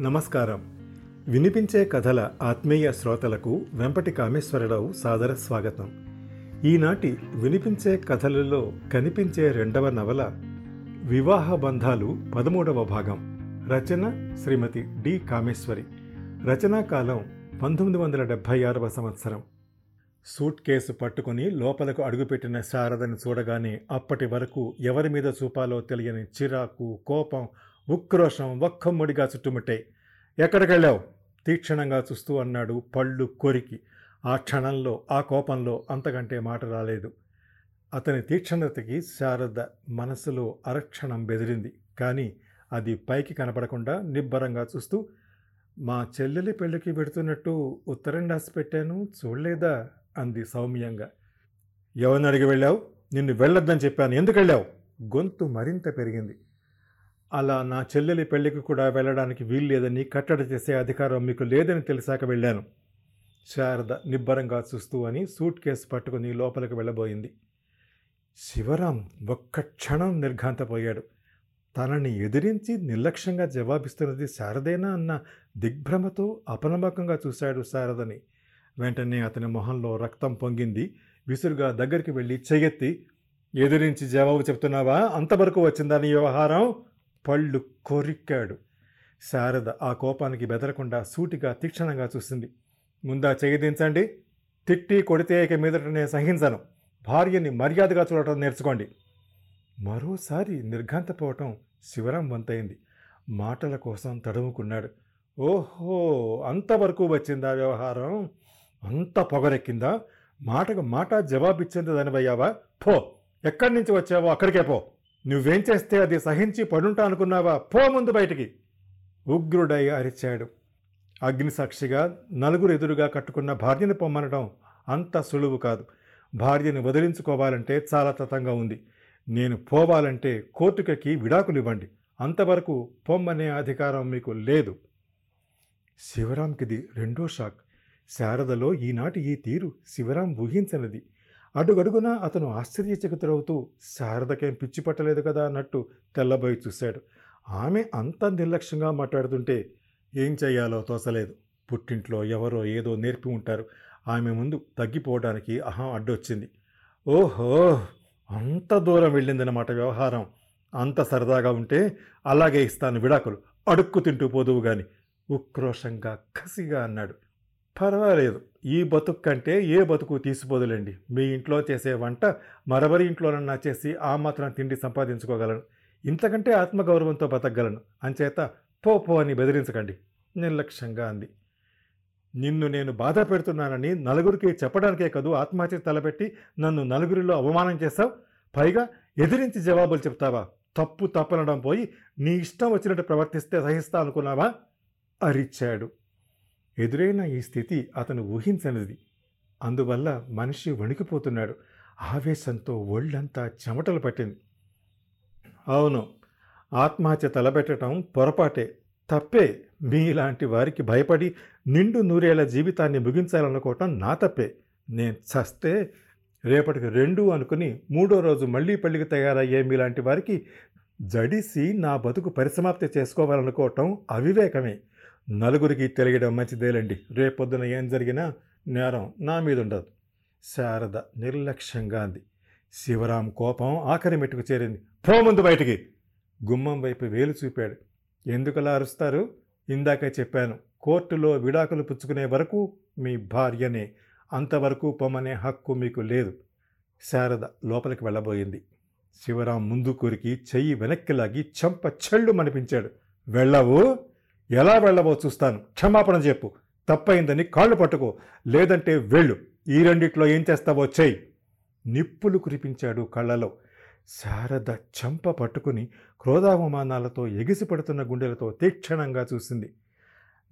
నమస్కారం. వినిపించే కథల ఆత్మీయ శ్రోతలకు వెంపటి కామేశ్వరరావు సాదర స్వాగతం. ఈనాటి వినిపించే కథలలో కనిపించే రెండవ నవల వివాహ బంధాలు పదమూడవ భాగం. రచన శ్రీమతి డి కామేశ్వరి. రచనా కాలం పంతొమ్మిది వందల డెబ్భై ఆరవ సంవత్సరం. సూట్ కేసు పట్టుకుని లోపలకు అడుగుపెట్టిన శారదని చూడగానే అప్పటి వరకు ఎవరి మీద చూపాలో తెలియని చిరాకు కోపం ఉక్రోషం ఒక్కమ్మడిగా చుట్టుముట్టాయి ఎక్కడికెళ్ళావు? తీక్షణంగా చూస్తూ అన్నాడు పళ్ళు కొరికి. ఆ క్షణంలో ఆ కోపంలో అంతకంటే మాట రాలేదు. అతని తీక్షణతకి శారద మనసులో అరక్షణం బెదిరింది. కానీ అది పైకి కనపడకుండా నిబ్బరంగా చూస్తూ మా చెల్లెలి పెళ్ళికి పెడుతున్నట్టు ఉత్తరం రాసి పెట్టాను చూడలేదా? అంది సౌమ్యంగా. ఎవరిని అడిగి వెళ్ళావు? నిన్ను వెళ్ళొద్దని చెప్పాను. ఎందుకు వెళ్ళావు? గొంతు మరింత పెరిగింది. అలా నా చెల్లెలి పెళ్ళికి కూడా వెళ్ళడానికి వీలు లేదని కట్టడి చేసే అధికారం మీకు లేదని తెలిసాక వెళ్ళాను. శారద నిబ్బరంగా చూస్తూ అని సూట్ కేసు పట్టుకుని లోపలికి వెళ్ళబోయింది. శివరాం ఒక్క క్షణం నిర్ఘాంతపోయాడు. తనని ఎదిరించి నిర్లక్ష్యంగా జవాబిస్తున్నది శారదేనా అన్న దిగ్భ్రమతో అపనమ్మకంగా చూశాడు శారదని. వెంటనే అతని మొహంలో రక్తం పొంగింది. విసురుగా దగ్గరికి వెళ్ళి చెయ్యెత్తి ఎదిరించి జవాబు చెప్తున్నావా? అంతవరకు వచ్చిందా నీ వ్యవహారం? పళ్ళు కొరిక్కాడు. శారద ఆ కోపానికి బెదరకుండా సూటిగా తీక్షణంగా చూసింది. ముందా చెయ్యదించండి తిట్టి కొడితే ఇక మీదట నేను సహించను. భార్యని మర్యాదగా చూడటం నేర్చుకోండి. మరోసారి నిర్ఘాంతపోవటం శివరాం వంతైంది. మాటల కోసం తడుముకున్నాడు. ఓహో! అంతవరకు వచ్చిందా వ్యవహారం? అంత పొగరెక్కిందా? మాటకు మాట జవాబిచ్చింది దానివయ్యావా? పో! ఎక్కడి నుంచి వచ్చావో అక్కడికే పో! నువ్వేం చేస్తే అది సహించి పడుంటా అనుకున్నావా పో ముందు బయటికి. ఉగ్రుడై అరిచాడు. అగ్నిసాక్షిగా నలుగురు ఎదురుగా కట్టుకున్న భార్యను పొమ్మనడం అంత సులువు కాదు. భార్యను వదిలించుకోవాలంటే చాలా తతంగా ఉంది. నేను పోవాలంటే కోర్టుకకి విడాకులు ఇవ్వండి అంతవరకు పొమ్మనే అధికారం మీకు లేదు. శివరాంకిది రెండో షాక్. శారదలో ఈనాటి ఈ తీరు శివరాం ఊహించనిది. అడుగడుగునా అతను ఆశ్చర్యచకితులవుతూ శారదకేం పిచ్చి పట్టలేదు కదా అన్నట్టు తెల్లబోయి చూశాడు. ఆమె అంత నిర్లక్ష్యంగా మాట్లాడుతుంటే ఏం చెయ్యాలో తోసలేదు. పుట్టింట్లో ఎవరో ఏదో నేర్పి ఉంటారు. ఆమె ముందు తగ్గిపోవడానికి అహం అడ్డొచ్చింది. ఓహో! అంత దూరం వెళ్ళిందన్నమాట వ్యవహారం. అంత సరదాగా ఉంటే అలాగే ఇస్తాను విడాకులు. అడుక్కు తింటూ పోదువు గాని. ఉక్రోషంగా కసిగా అన్నాడు. పర్వాలేదు. ఈ బతుకు కంటే ఏ బతుకు తీసిపోదులేండి. మీ ఇంట్లో చేసే వంట మరొకరి ఇంట్లోనన్నా చేసి ఆ మాత్రం తిండి సంపాదించుకోగలను. ఇంతకంటే ఆత్మగౌరవంతో బతకగలను. అంచేత పో పో అని బెదిరించకండి. నిర్లక్ష్యంగా అంది. నిన్ను నేను బాధ పెడుతున్నానని నలుగురికి చెప్పడానికే కదూ ఆత్మహత్య తలపెట్టి నన్ను నలుగురిలో అవమానం చేస్తావు పైగా ఎదిరించి జవాబులు చెప్తావా? తప్పు తప్పనడం పోయి నీ ఇష్టం వచ్చినట్టు ప్రవర్తిస్తే సహిస్తా అనుకున్నావా? అరిచాడు. ఎదురైన ఈ స్థితి అతను ఊహించనిది. అందువల్ల మనిషి వణికిపోతున్నాడు. ఆవేశంతో ఒళ్ళంతా చెమటలు పట్టింది. అవును ఆత్మహత్య తలబెట్టడం పొరపాటే. తప్పే. మీలాంటి వారికి భయపడి నిండు నూరేళ్ళ జీవితాన్ని ముగించాలనుకోవటం నా తప్పే. నేను చస్తే రేపటికి రెండు అనుకుని మూడో రోజు మళ్ళీ పెళ్ళికి తయారయ్యే మీలాంటి వారికి జడిసి నా బతుకు పరిసమాప్తి చేసుకోవాలనుకోవటం అవివేకమే. నలుగురికి తెలియడం మంచిదేలండి. రేపొద్దున ఏం జరిగినా నేరం నా మీద ఉండదు శారద నిర్లక్ష్యంగా అంది. శివరాం కోపం ఆఖరి మెట్టుకు చేరింది. పో ముందు బయటికి! గుమ్మం వైపు వేలు చూపాడు. ఎందుకలా అరుస్తారు? ఇందాక చెప్పాను. కోర్టులో విడాకులు పుచ్చుకునే వరకు మీ భార్యనే అంతవరకు పొమ్మనే హక్కు మీకు లేదు. శారద లోపలికి వెళ్ళబోయింది. శివరాం ముందు కొరికి చెయ్యి వెనక్కి లాగి చెంప చెళ్ళు మనిపించాడు. వెళ్ళవు? ఎలా వెళ్ళవో చూస్తాను. క్షమాపణ చెప్పు. తప్పైందని కాళ్ళు పట్టుకో. లేదంటే వెళ్ళు. ఈ రెండిట్లో ఏం చేస్తావో చెయ్యి. నిప్పులు కురిపించాడు కళ్ళలో. శారద చెంప పట్టుకుని క్రోధావమానాలతో ఎగిసిపడుతున్న గుండెలతో తీక్షణంగా చూసింది.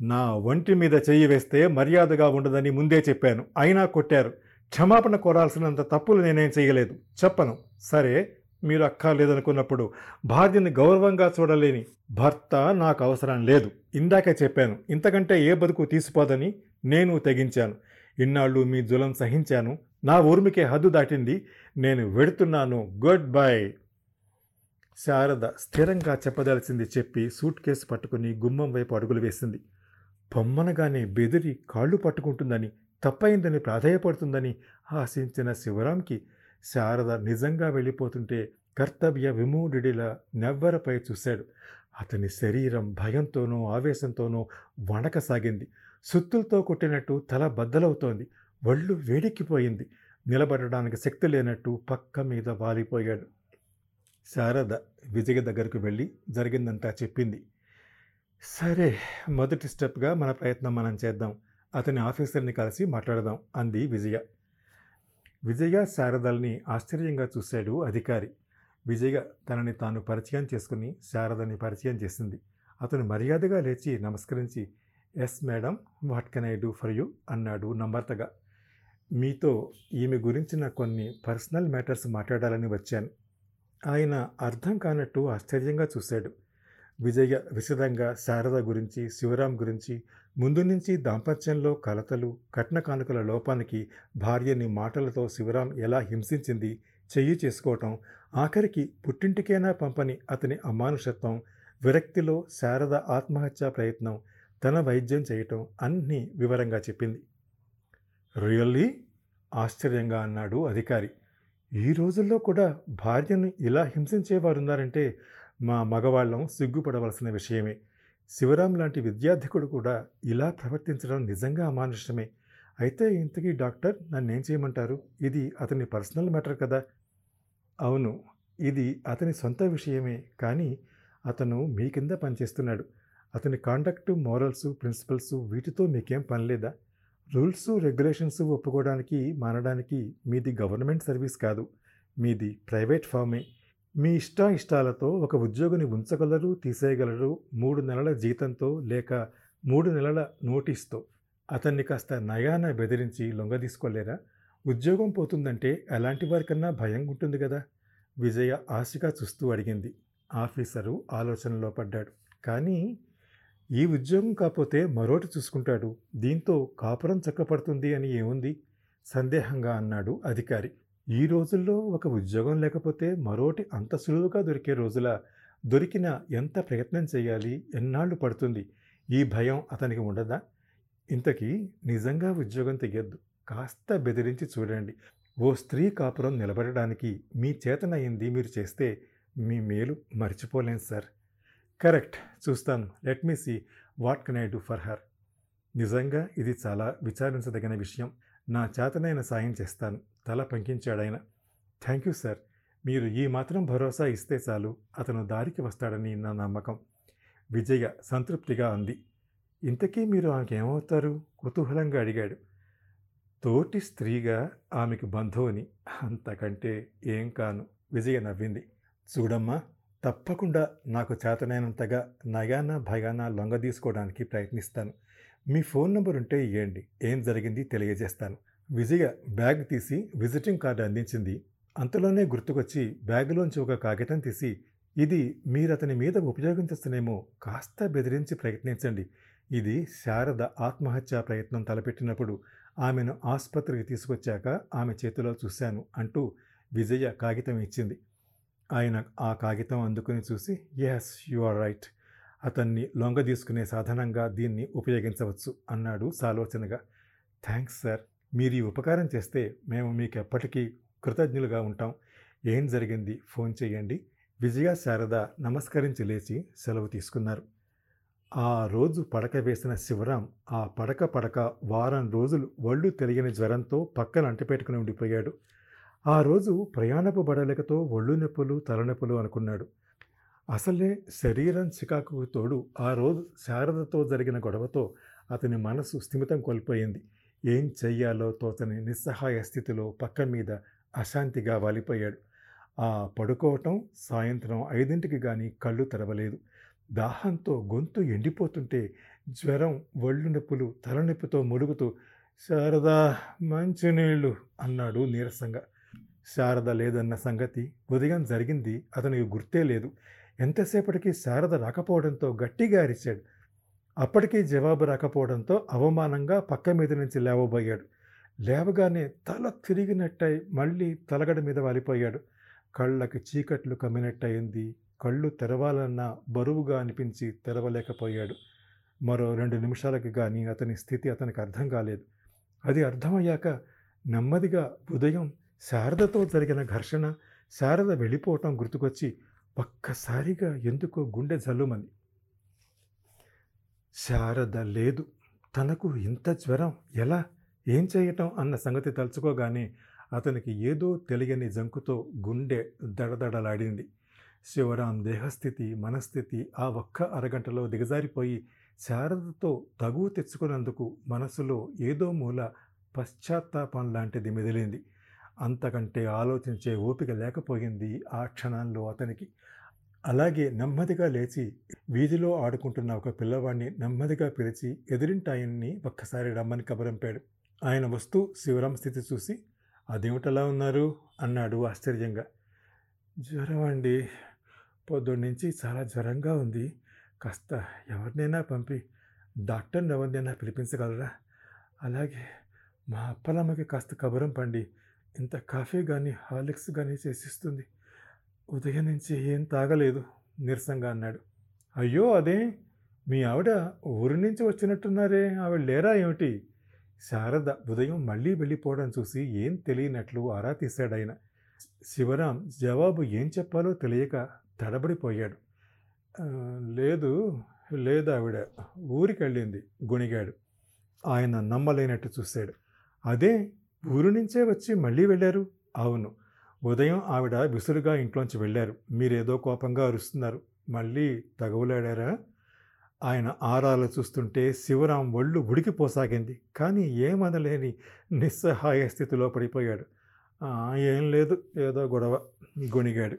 నా ఒంటి మీద చెయ్యి వేస్తే మర్యాదగా ఉండదని ముందే చెప్పాను. అయినా కొట్టారు. క్షమాపణ కోరాల్సినంత తప్పులు నేనేం చేయలేదు చెప్పను. సరే. మీరు అక్కర్లేదనుకున్నప్పుడు భార్యని గౌరవంగా చూడలేని భర్త నాకు అవసరం లేదు. ఇందాకే చెప్పాను ఇంతకంటే ఏ బతుకు తీసిపోదని నేను తెగించాను. ఇన్నాళ్ళు మీ జులం సహించాను. నా ఊర్మికే హద్దు దాటింది. నేను వెడుతున్నాను. Good bye. శారద స్థిరంగా చెప్పదలిసింది చెప్పి సూట్ కేసు పట్టుకుని గుమ్మం వైపు అడుగులు వేసింది. పొమ్మనగానే బెదిరి కాళ్ళు పట్టుకుంటుందని తప్పైందని ప్రాధాయపడుతుందని ఆశించిన శివరాంకి శారద నిజంగా వెళ్ళిపోతుంటే కర్తవ్య విమూఢుడిలా నెవ్వరపై చూశాడు. అతని శరీరం భయంతోనూ ఆవేశంతోనూ వణకసాగింది సుత్తులతో కొట్టినట్టు తల బద్దలవుతోంది. ఒళ్ళు వేడెక్కిపోయింది. నిలబడడానికి శక్తి లేనట్టు పక్క మీద వాలిపోయాడు. శారద విజయ దగ్గరకు వెళ్ళి జరిగిందంతా చెప్పింది. సరే మొదటి స్టెప్గా మన ప్రయత్నం మనం చేద్దాం. అతని ఆఫీసర్ని కలిసి మాట్లాడదాం అంది విజయ. విజయ శారదల్ని ఆశ్చర్యంగా చూశాడు అధికారి. విజయ తనని తాను పరిచయం చేసుకుని శారదని పరిచయం చేసింది. అతను మర్యాదగా లేచి నమస్కరించి yes madam what can I do for you? అన్నాడు నమ్రతగా. మీతో ఈమె గురించిన కొన్ని పర్సనల్ మ్యాటర్స్ మాట్లాడాలని వచ్చాను. ఆయన అర్థం కానట్టు ఆశ్చర్యంగా చూశాడు. విజయ విశదంగా శారద గురించి శివరాం గురించి ముందు నుంచి దాంపత్యంలో కలతలు కట్న కానుకల లోపానికి భార్యని మాటలతో శివరాం ఎలా హింసించింది చెయ్యి చేసుకోవటం ఆఖరికి పుట్టింటికైనా పంపని అతని అమానుషత్వం విరక్తిలో శారద ఆత్మహత్యా ప్రయత్నం తన వైద్యం చేయటం అన్నీ వివరంగా చెప్పింది. రియల్లీ? ఆశ్చర్యంగా అన్నాడు అధికారి. ఈ రోజుల్లో కూడా భార్యను ఇలా హింసించేవారున్నారంటే మా మగవాళ్ళం సిగ్గుపడవలసిన విషయమే. శివరాం లాంటి విద్యార్థికుడు కూడా ఇలా ప్రవర్తించడం నిజంగా అమానుషమే అయితే ఇంతకీ డాక్టర్ నన్నేం చేయమంటారు? ఇది అతని పర్సనల్ మ్యాటర్ కదా. అవును ఇది అతని సొంత విషయమే. కానీ అతను మీ కింద పనిచేస్తున్నాడు. అతని కాండక్ట్ మోరల్స్ ప్రిన్సిపల్స్ వీటితో మీకేం పనిలేదా రూల్స్ రెగ్యులేషన్స్ ఒప్పుకోవడానికి మానడానికి మీది గవర్నమెంట్ సర్వీస్ కాదు. మీది ప్రైవేట్ ఫామే మీ ఇష్ట ఇష్టాలతో ఒక ఉద్యోగిని ఉంచగలరు తీసేయగలరు మూడు నెలల జీతంతో లేక మూడు నెలల నోటీస్తో. అతన్ని కాస్త నయాన బెదిరించి లొంగదీసుకోలేరా ఉద్యోగం పోతుందంటే ఎలాంటి వారికన్నా భయం ఉంటుంది కదా? విజయ ఆశగా చూస్తూ అడిగింది. ఆఫీసరు ఆలోచనలో పడ్డాడు. కానీ ఈ ఉద్యోగం కాకపోతే మరోటి చూసుకుంటాడు. దీంతో కాపురం చక్కపడుతుంది అని ఏముంది? సందేహంగా అన్నాడు అధికారి. ఈ రోజుల్లో ఒక ఉద్యోగం లేకపోతే మరోటి అంత సులువుగా దొరికే రోజుల దొరికిన ఎంత ప్రయత్నం చేయాలి ఎన్నాళ్ళు పడుతుంది ఈ భయం అతనికి ఉండదా? ఇంతకీ నిజంగా ఉద్యోగం తెగద్దు. కాస్త బెదిరించి చూడండి. ఓ స్త్రీ కాపురం నిలబడడానికి మీ చేతనయ్యింది మీరు చేస్తే మీ మేలు మర్చిపోలేను సార్. కరెక్ట్. చూస్తాను. Let me see what can I do for her. నిజంగా ఇది చాలా విచారించదగిన విషయం. నా చేతనైన సాయం చేస్తాను. తల పంకించాడాయన. Thank you sir. మీరు ఈ మాత్రం భరోసా ఇస్తే చాలు. అతను దారికి వస్తాడని నా నమ్మకం. విజయ సంతృప్తిగా అంది. ఇంతకీ మీరు ఆమెకి ఏమవుతారు కుతూహలంగా అడిగాడు. తోటి స్త్రీగా ఆమెకు బంధువుని అంతకంటే ఏం కాను. విజయ నవ్వింది. చూడమ్మా తప్పకుండా నాకు చేతనైనంతగా నయాన భయాన లొంగ తీసుకోవడానికి ప్రయత్నిస్తాను. మీ ఫోన్ నెంబర్ ఉంటే ఇవ్వండి ఏం జరిగింది తెలియజేస్తాను. విజయ బ్యాగ్ తీసి విజిటింగ్ కార్డు అందించింది. అంతలోనే గుర్తుకొచ్చి బ్యాగులోంచి ఒక కాగితం తీసి ఇది మీరు అతని మీద ఉపయోగించనేమో కాస్త బెదిరించి ప్రయత్నించండి. ఇది శారద ఆత్మహత్యా ప్రయత్నం తలపెట్టినప్పుడు ఆమెను ఆసుపత్రికి తీసుకొచ్చాక ఆమె చేతిలో చూశాను అంటూ విజయ కాగితం ఇచ్చింది. ఆయన ఆ కాగితం అందుకుని చూసి ఎస్ యు ఆర్ రైట్. అతన్ని లొంగదీసుకునే సాధనంగా దీన్ని ఉపయోగించవచ్చు అన్నాడు సాలోచనగా థ్యాంక్స్ సార్ మీరు ఈ ఉపకారం చేస్తే మేము మీకు ఎప్పటికీ కృతజ్ఞులుగా ఉంటాం. ఏం జరిగింది? ఫోన్ చేయండి. విజయ శారద నమస్కరించి లేచి సెలవు తీసుకున్నారు. ఆ రోజు పడక వేసిన శివరాం ఆ పడక పడక వారం రోజులు ఒళ్ళు తెలియని జ్వరంతో పక్కన అంటిపెట్టుకుని ఉండిపోయాడు. ఆ రోజు ప్రయాణపు బడలికతో ఒళ్ళు నొప్పులు తలనొప్పులు అనుకున్నాడు. అసలే శరీరం చికాకుకు తోడు ఆ రోజు శారదతో జరిగిన గొడవతో అతని మనసు స్థిమితం కోల్పోయింది. ఏం చెయ్యాలో తోతని నిస్సహాయ స్థితిలో పక్క మీద అశాంతిగా వాలిపోయాడు. ఆ పడుకోవటం సాయంత్రం ఐదింటికి కానీ కళ్ళు తెరవలేదు. దాహంతో గొంతు ఎండిపోతుంటే జ్వరం ఒళ్ళు నొప్పులు తలనొప్పితో మురుగుతూ శారదా మంచినీళ్ళు అన్నాడు నీరసంగా. శారద లేదన్న సంగతి ఉదయం జరిగింది అతనికి గుర్తే లేదు. ఎంతసేపటికి శారద రాకపోవడంతో గట్టిగా అరిచాడు. అప్పటికీ జవాబు రాకపోవడంతో అవమానంగా పక్క మీద నుంచి లేవబోయాడు. లేవగానే తల తిరిగినట్టయి మళ్ళీ తలగడ మీద వాలిపోయాడు. కళ్ళకి చీకట్లు కమ్మినట్టయింది. కళ్ళు తెరవాలన్నా బరువుగా అనిపించి తెరవలేకపోయాడు. మరో రెండు నిమిషాలకి కానీ అతని స్థితి అతనికి అర్థం కాలేదు. అది అర్థమయ్యాక నెమ్మదిగా ఉదయం శారదతో జరిగిన ఘర్షణ శారద వెళ్ళిపోవటం గుర్తుకొచ్చి ఒక్కసారిగా ఎందుకో గుండె జల్లుమంది. శారద లేదు. తనకు ఇంత జ్వరం ఎలా? ఏం చేయటం అన్న సంగతి తలుచుకోగానే అతనికి ఏదో తెలియని జంకుతో గుండె దడదడలాడింది. శివరాం దేహస్థితి మనస్థితి ఆ ఒక్క అరగంటలో దిగజారిపోయి శారదతో తగువ తెచ్చుకున్నందుకు మనసులో ఏదో మూల పశ్చాత్తాపం లాంటిది మెదిలింది. అంతకంటే ఆలోచించే ఓపిక లేకపోయింది ఆ క్షణంలో అతనికి. అలాగే నెమ్మదిగా లేచి వీధిలో ఆడుకుంటున్న ఒక పిల్లవాడిని నెమ్మదిగా పిలిచి ఎదురింటాయన్ని ఒక్కసారి రమ్మని కబరంపాడు. ఆయన వస్తూ శివరాం స్థితి చూసి అదేమిటలా ఉన్నారు? అన్నాడు ఆశ్చర్యంగా. జ్వరం అండి పొద్దున్నుంచి చాలా జ్వరంగా ఉంది. కాస్త ఎవరినైనా పంపి డాక్టర్ని ఎవరినైనా పిలిపించగలరా? అలాగే మా అప్పలమ్మకి కాస్త కబురం పండి ఇంత కాఫీ కానీ హార్లిక్స్ కానీ చేసిస్తుంది. ఉదయం నుంచి ఏం తాగలేదు. నీరసంగా అన్నాడు. అయ్యో అదే. మీ ఆవిడ ఊరి నుంచి వచ్చినట్టున్నారే. ఆవిడ లేరా ఏమిటి? శారద ఉదయం మళ్ళీ వెళ్ళిపోవడం చూసి ఏం తెలియనట్లు ఆరా తీశాడు ఆయన. శివరాం జవాబు ఏం చెప్పాలో తెలియక తడబడిపోయాడు. లేదు లేదు ఆవిడ. ఊరికి వెళ్ళింది గుణిగాడు. ఆయన నమ్మలేనట్టు చూశాడు. అదే ఊరు నుంచే వచ్చి మళ్ళీ వెళ్ళారు? అవును. ఉదయం ఆవిడ విసురుగా ఇంట్లోంచి వెళ్ళారు. మీరేదో కోపంగా అరుస్తున్నారు. మళ్ళీ తగవులాడారా? ఆయన ఆరాలు చూస్తుంటే శివరాం ఒళ్ళు ఉడికిపోసాగింది. కానీ ఏమనలేని నిస్సహాయ స్థితిలో పడిపోయాడు. ఏం లేదు. ఏదో గొడవ గొణిగాడు.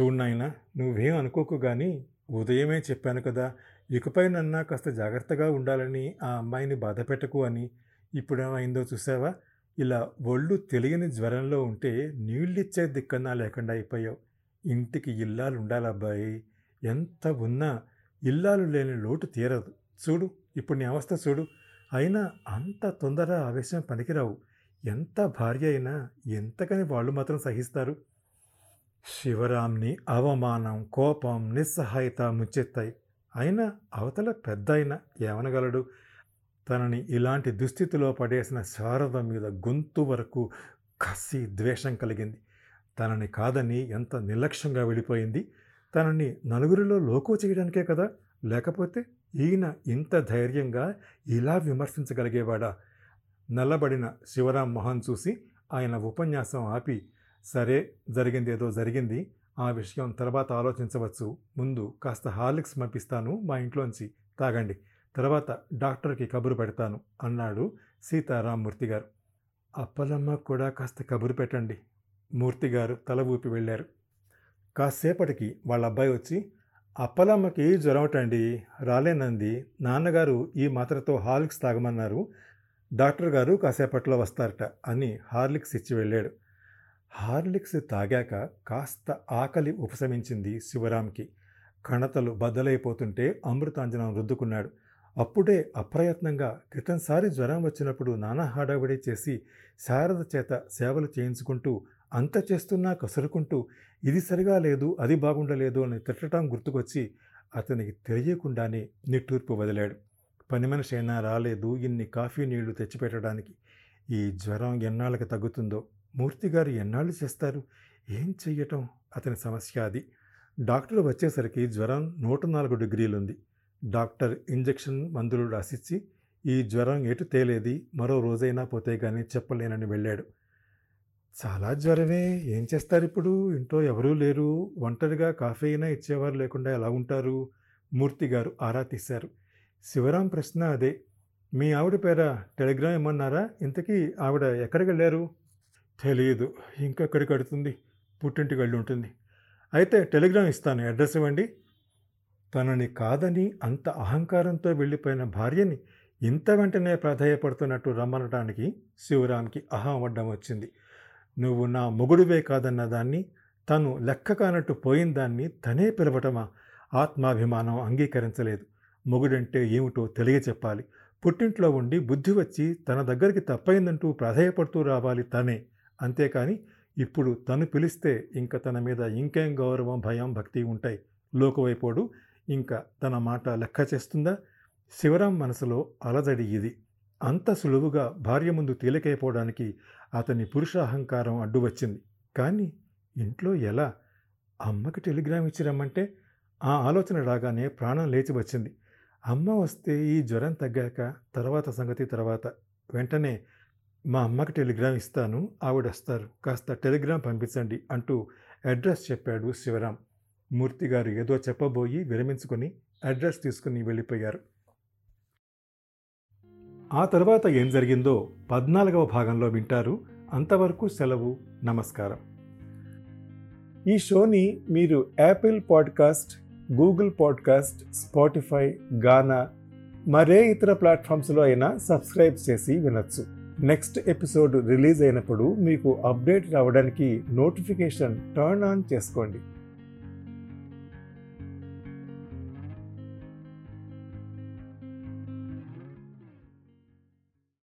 చూడు నాయనా నువ్వేం అనుకోకు కానీ ఉదయమే చెప్పాను కదా ఇకపై నన్నా కాస్త జాగ్రత్తగా ఉండాలని ఆ అమ్మాయిని బాధ పెట్టకు అని. ఇప్పుడేమైందో చూసావా? ఇలా ఒళ్ళు తెలియని జ్వరంలో ఉంటే నీళ్ళిచ్చే దిక్కన్నా లేకుండా అయిపోయావు. ఇంటికి ఇల్లాలు ఉండాలబ్బాయి ఎంత ఉన్నా ఇల్లాలు లేని లోటు తీరదు. చూడు ఇప్పుడు నీ అవస్థ చూడు. అయినా అంత తొందర ఆవేశం పనికిరావు. ఎంత భార్య అయినా ఎంతకని వాళ్ళు మాత్రం సహిస్తారు? శివరాంని అవమానం కోపం నిస్సహాయత ముచ్చెత్తాయి. అయినా అవతల పెద్ద అయినా ఏమనగలడు? తనని ఇలాంటి దుస్థితిలో పడేసిన శారద మీద గొంతు వరకు కసి ద్వేషం కలిగింది. తనని కాదని ఎంత నిర్లక్ష్యంగా వెళ్ళిపోయింది? తనని నలుగురిలో లోకో చేయడానికే కదా? లేకపోతే ఈయన ఇంత ధైర్యంగా ఇలా విమర్శించగలిగేవాడా? నల్లబడిన శివరాం మోహన్ చూసి ఆయన ఉపన్యాసం ఆపి సరే జరిగింది ఏదో జరిగింది ఆ విషయం తర్వాత ఆలోచించవచ్చు. ముందు కాస్త హార్లిక్స్ పంపిస్తాను మా ఇంట్లోంచి. తాగండి. తర్వాత డాక్టర్కి కబురు పెడతాను అన్నాడు సీతారామూర్తి గారు. అప్పలమ్మ కూడా కాస్త కబురు పెట్టండి. మూర్తి గారు తల ఊపి వెళ్ళారు. కాసేపటికి వాళ్ళ అబ్బాయి వచ్చి అప్పలమ్మకి జ్వరమటండి రాలేనంది నాన్నగారు ఈ మాత్రతో హార్లిక్స్ తాగమన్నారు. డాక్టర్ గారు కాసేపట్లో వస్తారట అని హార్లిక్స్ ఇచ్చి వెళ్ళాడు. హార్లిక్స్ తాగాక కాస్త ఆకలి ఉపశమించింది శివరాంకి కణతలు బద్దలైపోతుంటే అమృతాంజనం రుద్దుకున్నాడు. అప్పుడే అప్రయత్నంగా క్రితంసారి జ్వరం వచ్చినప్పుడు నానా హడావిడి చేసి శారద చేత సేవలు చేయించుకుంటూ అంత చేస్తున్నా కసురుకుంటూ ఇది సరిగా లేదు అది బాగుండలేదు అని తిట్టడం గుర్తుకొచ్చి అతనికి తెలియకుండానే నిట్టూర్పు వదిలాడు. పని మనిషి అయినా రాలేదు ఇన్ని కాఫీ నీళ్ళు తెచ్చిపెట్టడానికి. ఈ జ్వరం ఎన్నాళ్ళకి తగ్గుతుందో? మూర్తిగారు ఎన్నాళ్ళు చేస్తారు? ఏం చెయ్యటం? అతని సమస్య అది. డాక్టర్ వచ్చేసరికి జ్వరం నూట నాలుగు డిగ్రీలుంది. డాక్టర్ ఇంజెక్షన్ మందులు రాసిచ్చి ఈ జ్వరం ఎటు తేలేది మరో రోజైనా పోతే కానీ చెప్పలేనని వెళ్ళాడు. చాలా జ్వరమే ఏం చేస్తారు ఇప్పుడు ఇంట్లో ఎవరూ లేరు ఒంటరిగా కాఫీ అయినా ఇచ్చేవారు లేకుండా ఎలా ఉంటారు? మూర్తి గారు ఆరా తీశారు. శివరాం ప్రశ్న అదే మీ ఆవిడ పేర టెలిగ్రామ్ ఇమ్మన్నారా? ఇంతకీ ఆవిడ ఎక్కడికి వెళ్ళారు తెలియదు ఇంకెక్కడికి కడుతుంది పుట్టింటికి వెళ్ళి ఉంటుంది. అయితే టెలిగ్రామ్ ఇస్తాను అడ్రస్ ఇవ్వండి. తనని కాదని అంత అహంకారంతో వెళ్ళిపోయిన భార్యని ఇంత వెంటనే ప్రాధాయపడుతున్నట్టు రమ్మనటానికి శివరాంకి అహం అడ్డం వచ్చింది. నువ్వు నా మొగుడువే కాదన్న దాన్ని తను లెక్క కానట్టు పోయిన దాన్ని తనే పిలవటమా? ఆత్మాభిమానం అంగీకరించలేదు. మొగుడంటే ఏమిటో తెలియచెప్పాలి పుట్టింట్లో ఉండి బుద్ధి వచ్చి తన దగ్గరికి తప్పైందంటూ ప్రాధేయపడుతూ రావాలి తనే. అంతేకాని ఇప్పుడు తను పిలిస్తే ఇంకా తన మీద ఇంకేం గౌరవం భయం భక్తి ఉంటాయి. లోకవైపోడు. ఇంకా తన మాట లెక్క చేస్తుందా? శివరాం మనసులో అలజడి ఇది. అంత సులువుగా భార్య ముందు తేలికైపోవడానికి అతని పురుష అహంకారం అడ్డు వచ్చింది. కానీ ఇంట్లో ఎలా? అమ్మకి టెలిగ్రామ్ ఇచ్చి రమ్మంటే ఆ ఆలోచన రాగానే ప్రాణం లేచి వచ్చింది. అమ్మ వస్తే ఈ జ్వరం తగ్గాక తర్వాత సంగతి తర్వాత. వెంటనే మా అమ్మకి టెలిగ్రామ్ ఇస్తాను ఆవిడ వస్తారు కాస్త టెలిగ్రామ్ పంపించండి అంటూ అడ్రస్ చెప్పాడు శివరాం. మూర్తి గారు ఏదో చెప్పబోయి విరమించుకొని అడ్రస్ తీసుకుని వెళ్ళిపోయారు. ఆ తర్వాత ఏం జరిగిందో పద్నాలుగవ భాగంలో వింటారు. అంతవరకు సెలవు నమస్కారం. ఈ షోని మీరు Apple podcast Google podcast Spotify Gaana మరే ఇతర ప్లాట్ఫామ్స్లో అయినా సబ్స్క్రైబ్ చేసి వినొచ్చు. నెక్స్ట్ ఎపిసోడ్ రిలీజ్ అయినప్పుడు మీకు అప్డేట్ రావడానికి నోటిఫికేషన్ టర్న్ ఆన్ చేసుకోండి.